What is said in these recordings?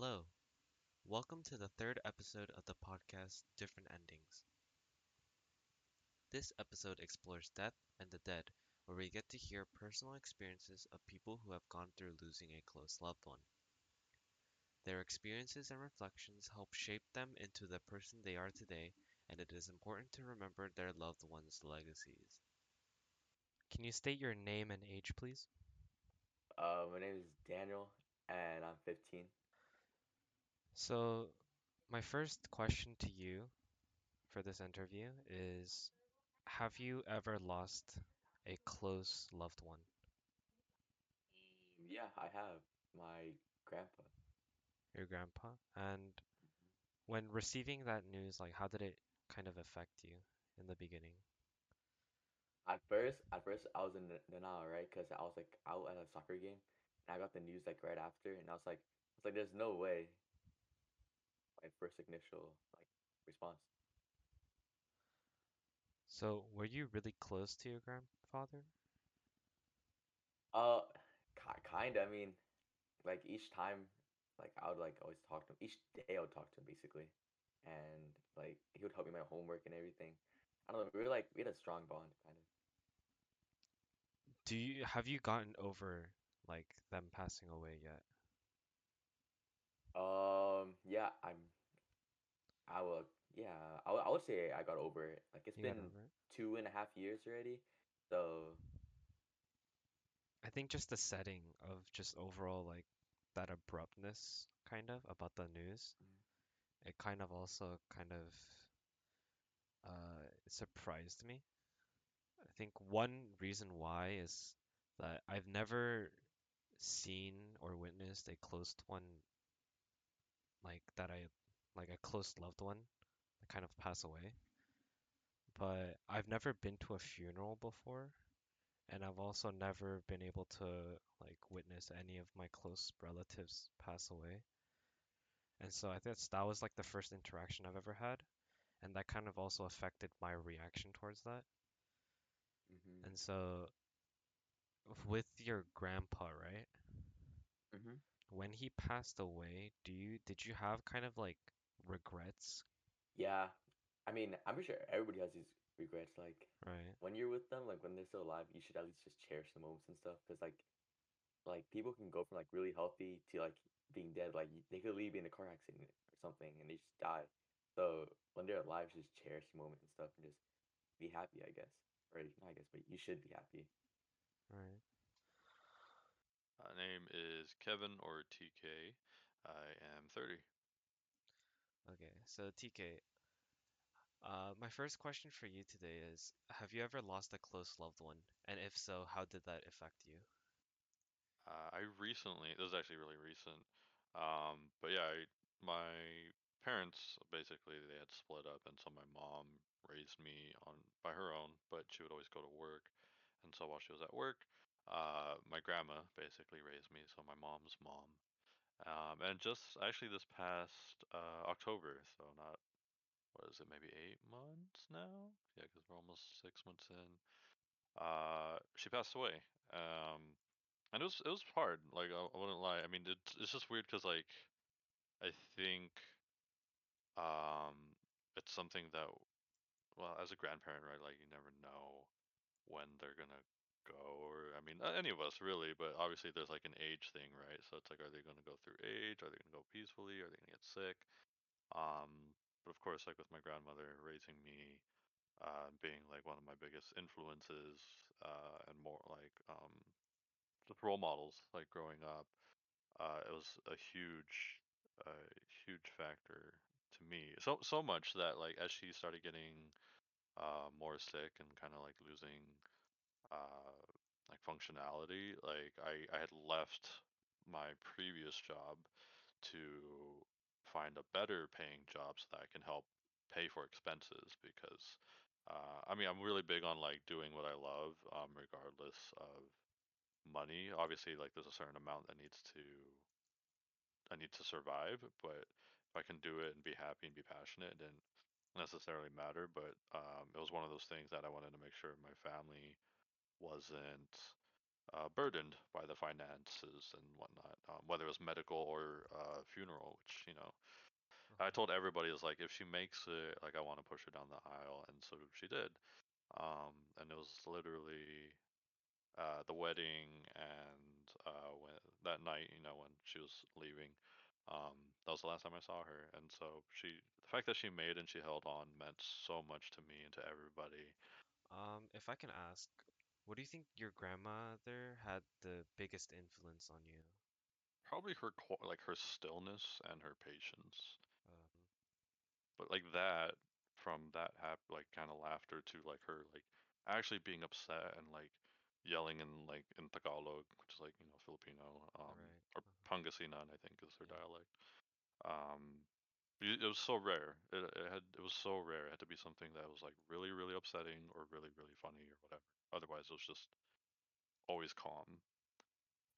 Hello, welcome to the third episode of the podcast Different Endings. This episode explores death and the dead, where we get to hear personal experiences of people who have gone through losing a close loved one. Their experiences and reflections help shape them into the person they are today, and it is important to remember their loved ones' legacies. Can you state your name and age, please? Uh, my name is Daniel, and I'm 15. So, my first question to you for this interview is Have you ever lost a close loved one? Yeah, I have my grandpa. Your grandpa? And when receiving that news, like, how did it kind of affect you in the beginning? At first, at first I was in denial, right? Because I was like out at a soccer game, and I got the news like right after, and I was like, I was like, there's no way. My first initial like response. So, were you really close to your grandfather? Uh, ki kind of. I mean, like each time, like I would like always talk to him. Each day I would talk to him basically, and like he would help me with my homework and everything. I don't know. We were like we had a strong bond, kind of. Do you have you gotten over like them passing away yet? Um, yeah, I'm I will, yeah, I would, I would say I got over it. Like it's You got been over it? two and a half years already. So, I think just the setting of just overall like that abruptness kind of about the news, mm, it kind of also kind of uh surprised me. I think one reason why is that I've never seen or witnessed a close one like that I like a close loved one kind of pass away. But I've never been to a funeral before, and I've also never been able to like witness any of my close relatives pass away. And so I think that's, that was like the first interaction I've ever had, and that kind of also affected my reaction towards that. mm-hmm, And so with your grandpa, right? mm-hmm. When he passed away, do you did you have kind of like regrets, Yeah. I mean, I'm sure everybody has these regrets. Like right? when you're with them, like when they're still alive, you should at least just cherish the moments and stuff. Because like, like people can go from like really healthy to like being dead. Like they could leave in a car accident or something and they just die. So when they're alive, just cherish the moment and stuff and just be happy, I guess. Or not I guess, but you should be happy. Right. My name is Kevin or TK. I am 30. Okay, so TK, uh, my first question for you today is, have you ever lost a close loved one? And if so, how did that affect you? Uh, I recently, this is actually really recent. Um, but yeah, I, my parents basically they had split up, and so my mom raised me on by her own, but she would always go to work. And so while she was at work, uh, my grandma basically raised me, so my mom's mom. Um, and just actually this past uh, October, so not, what is it, maybe eight months now? Yeah, because we're almost six months in. Uh, she passed away. Um, and it was it was hard. Like I, I wouldn't lie. I mean, it's it's just weird because like I think um it's something that well as a grandparent, right? Like you never know when they're gonna go, or I mean, any of us really. But obviously, there's like an age thing, right? So it's like, are they gonna go through age? Are they gonna go peacefully? Are they gonna get sick? Um, but of course, like with my grandmother raising me, uh, being like one of my biggest influences, uh, and more like um role models like growing up uh it was a huge huge factor to me so so much that like as she started getting uh more sick and kind of like losing uh like functionality like i i had left my previous job to find a better paying job so that i can help pay for expenses because uh i mean i'm really big on like doing what i love um regardless of money. Obviously, like there's a certain amount that needs to I need to survive, but if I can do it and be happy and be passionate, it didn't necessarily matter. But um, it was one of those things that I wanted to make sure my family wasn't uh, burdened by the finances and whatnot, um, whether it was medical or uh, funeral. Which you know, I told everybody is like, if she makes it, like I want to push her down the aisle, and so she did. Um, and it was literally uh, the wedding and uh, when that night, you know, when she was leaving. Um, that was the last time I saw her, and so she, the fact that she made and she held on meant so much to me and to everybody. Um, if I can ask, what do you think your grandmother had the biggest influence on you? Probably her qu- like her stillness and her patience. Um, but like that from that hap like kind of laughter to like her like actually being upset and like yelling in like in Tagalog, which is like you know Filipino, um, right. or uh-huh, Pangasinan, I think is their Yeah. dialect. Um, y- it was so rare. It, it had it was so rare. It had to be something that was like really really upsetting or really really funny or whatever. Otherwise, it was just always calm.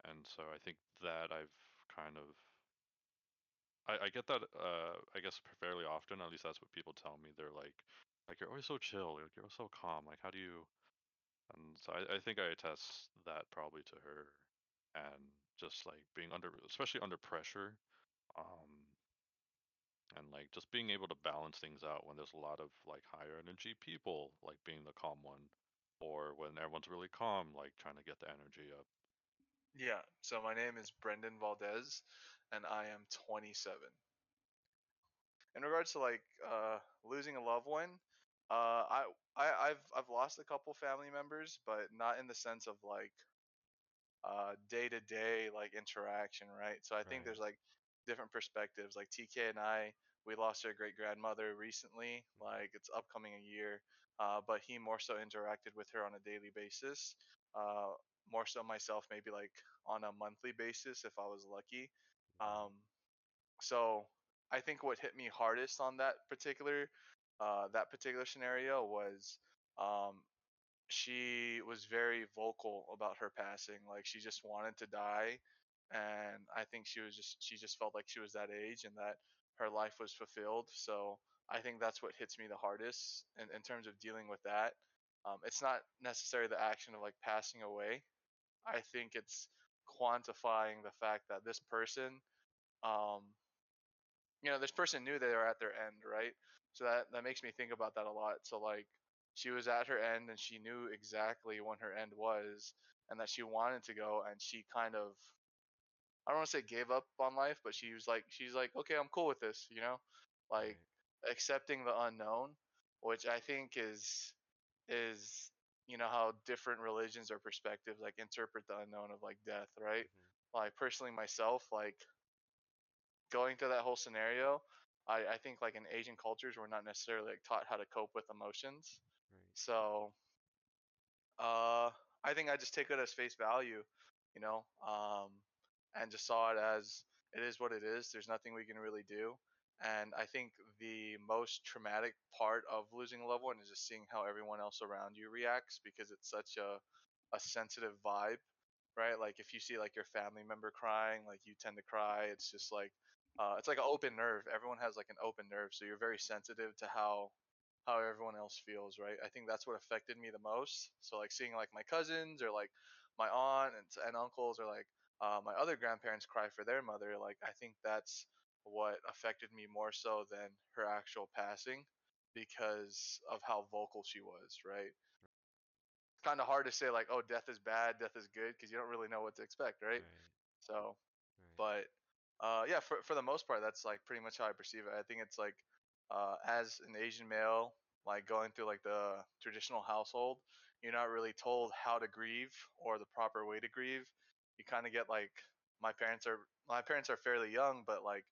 And so I think that I've kind of I, I get that uh I guess fairly often, at least that's what people tell me. They're like like you're always so chill, like you're so calm. Like how do you and so I, I think I attest that probably to her and just like being under especially under pressure. Um and like just being able to balance things out when there's a lot of like higher energy people like being the calm one or when everyone's really calm like trying to get the energy up Yeah. So my name is Brendan Valdez, and I am 27. In regards to like uh, losing a loved one, uh, I, I I've I've lost a couple family members, but not in the sense of like uh day to day like interaction, right? So I think there's like different perspectives. Like TK and I, we lost our great grandmother recently. Mhm. Like it's upcoming a year, uh, but he more so interacted with her on a daily basis. Uh, more so myself, maybe like on a monthly basis if I was lucky. Um, so I think what hit me hardest on that particular uh, that particular scenario was um, she was very vocal about her passing. Like she just wanted to die, and I think she was just she just felt like she was that age and that her life was fulfilled. So I think that's what hits me the hardest in, in terms of dealing with that. Um, it's not necessarily the action of like passing away. I think it's quantifying the fact that this person um, you know, this person knew they were at their end, right? So that that makes me think about that a lot. So like she was at her end and she knew exactly when her end was and that she wanted to go and she kind of I don't want to say gave up on life, but she was like she's like, "Okay, I'm cool with this," you know? Like. Accepting the unknown, which I think is is you know how different religions or perspectives like interpret the unknown of like death, right? Mhm. Like personally myself, like going through that whole scenario, I, I think like in Asian cultures, we're not necessarily like taught how to cope with emotions. Right. So uh, I think I just take it as face value, you know, um, and just saw it as it is what it is. There's nothing we can really do. And I think the most traumatic part of losing a loved one is just seeing how everyone else around you reacts because it's such a, a sensitive vibe, right? Like if you see like your family member crying, like you tend to cry. It's just like uh, it's like an open nerve. Everyone has like an open nerve, so you're very sensitive to how how everyone else feels, right? I think that's what affected me the most. So like seeing like my cousins or like my aunt and, and uncles or like uh, my other grandparents cry for their mother, like I think that's what affected me more so than her actual passing because of how vocal she was, right? It's kind of hard to say like, oh, death is bad, death is good, because you don't really know what to expect, right? Right. So Right. but uh, yeah, for for the most part, that's like pretty much how I perceive it. I think it's like uh, as an Asian male, like going through like the traditional household, you're not really told how to grieve or the proper way to grieve. You kind of get like my parents are my parents are fairly young, but like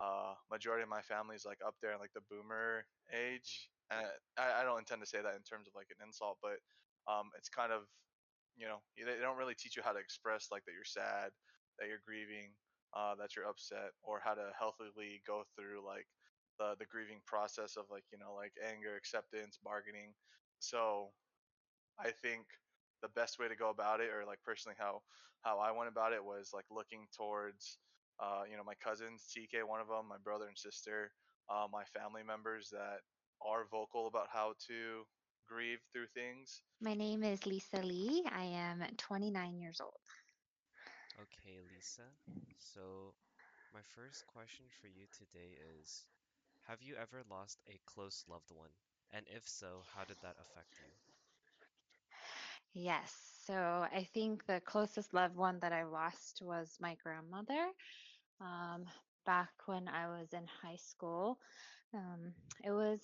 uh, majority of my family is like up there in like the boomer age. And I, I don't intend to say that in terms of like an insult, but um, it's kind of you know they don't really teach you how to express like that you're sad, that you're grieving, uh, that you're upset or how to healthily go through like the the grieving process of like you know like anger acceptance bargaining so i think the best way to go about it or like personally how how i went about it was like looking towards uh, you know my cousins tk one of them my brother and sister uh, my family members that are vocal about how to grieve through things. My name is Lisa Lee. I am 29 years old. Okay, Lisa. So, my first question for you today is, have you ever lost a close loved one? And if so, how did that affect you? Yes, so I think the closest loved one that I lost was my grandmother. Um, back when I was in high school, um, it was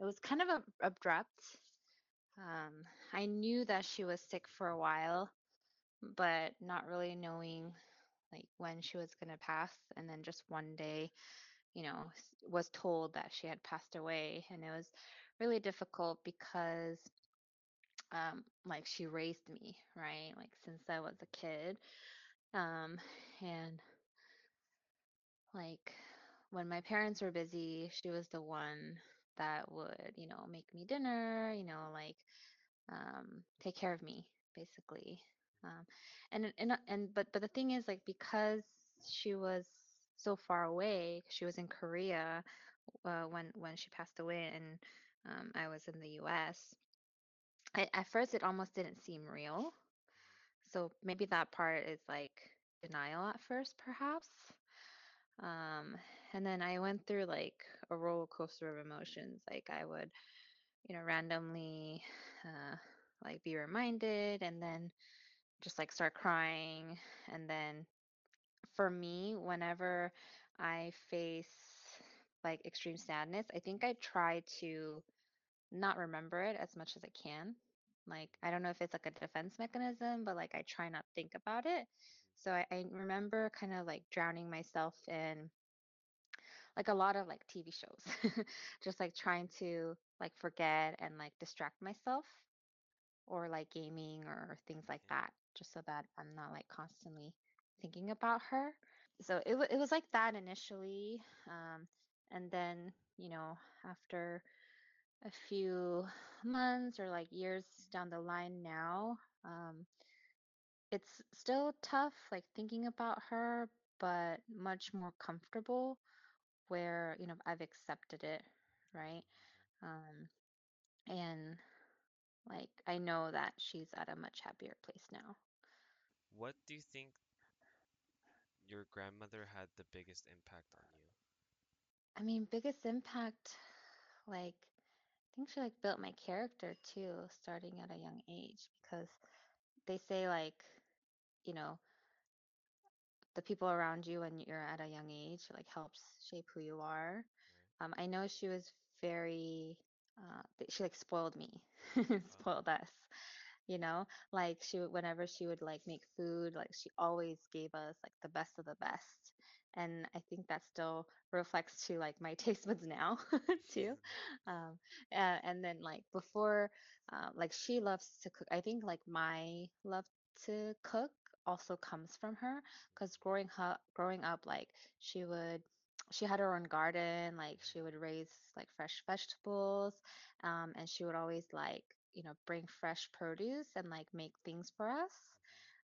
it was kind of ab- abrupt. Um, I knew that she was sick for a while, but not really knowing like when she was gonna pass. And then just one day, you know, was told that she had passed away, and it was really difficult because um like she raised me, right? Like since I was a kid. Um, and like when my parents were busy, she was the one that would, you know, make me dinner, you know, like um, take care of me basically. Um, and and uh, and but but the thing is like because she was so far away, she was in Korea uh, when when she passed away, and um, I was in the U.S. at first it almost didn't seem real. So maybe that part is like denial at first, perhaps. Um, and then I went through like a roller coaster of emotions. Like I would, you know, randomly uh, like be reminded and then just like start crying. And then for me, whenever I face like extreme sadness, I think I try to not remember it as much as I can. Like I don't know if it's like a defense mechanism, but like I try not think about it. So I, I remember kind of like drowning myself in like a lot of like TV shows, just like trying to like forget and like distract myself or like gaming or things like Okay. that, just so that I'm not like constantly thinking about her. So it wa it was like that initially, um, and then you know after a few months or like years down the line now, um, it's still tough like thinking about her, but much more comfortable where, you know, I've accepted it, right? Um, and like I know that she's at a much happier place now. What do you think your grandmother had the biggest impact on you? I mean, biggest impact, like I think she like built my character too, starting at a young age, because they say like, you know, the people around you when you're at a young age like helps shape who you are. Right. Um, I know she was very, uh, she like spoiled me, Oh, spoiled us. you know like she would whenever she would like make food like she always gave us like the best of the best and i think that still reflects to like my taste buds now too um uh, and then like before uh, like she loves to cook i think like my love to cook also comes from her because growing up growing up like she would she had her own garden like she would raise like fresh vegetables um, and she would always like you know bring fresh produce and like make things for us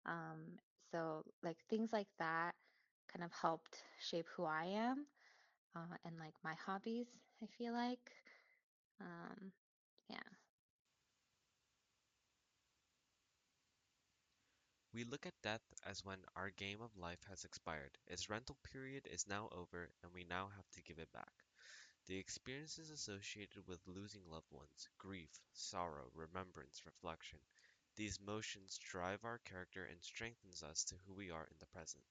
um, so like things like that kind of helped shape who i am uh, and like my hobbies i feel like um, yeah We look at death as when our game of life has expired, its rental period is now over, and we now have to give it back. The experiences associated with losing loved ones, grief, sorrow, remembrance, reflection, these motions drive our character and strengthens us to who we are in the present.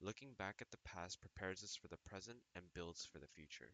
Looking back at the past prepares us for the present and builds for the future.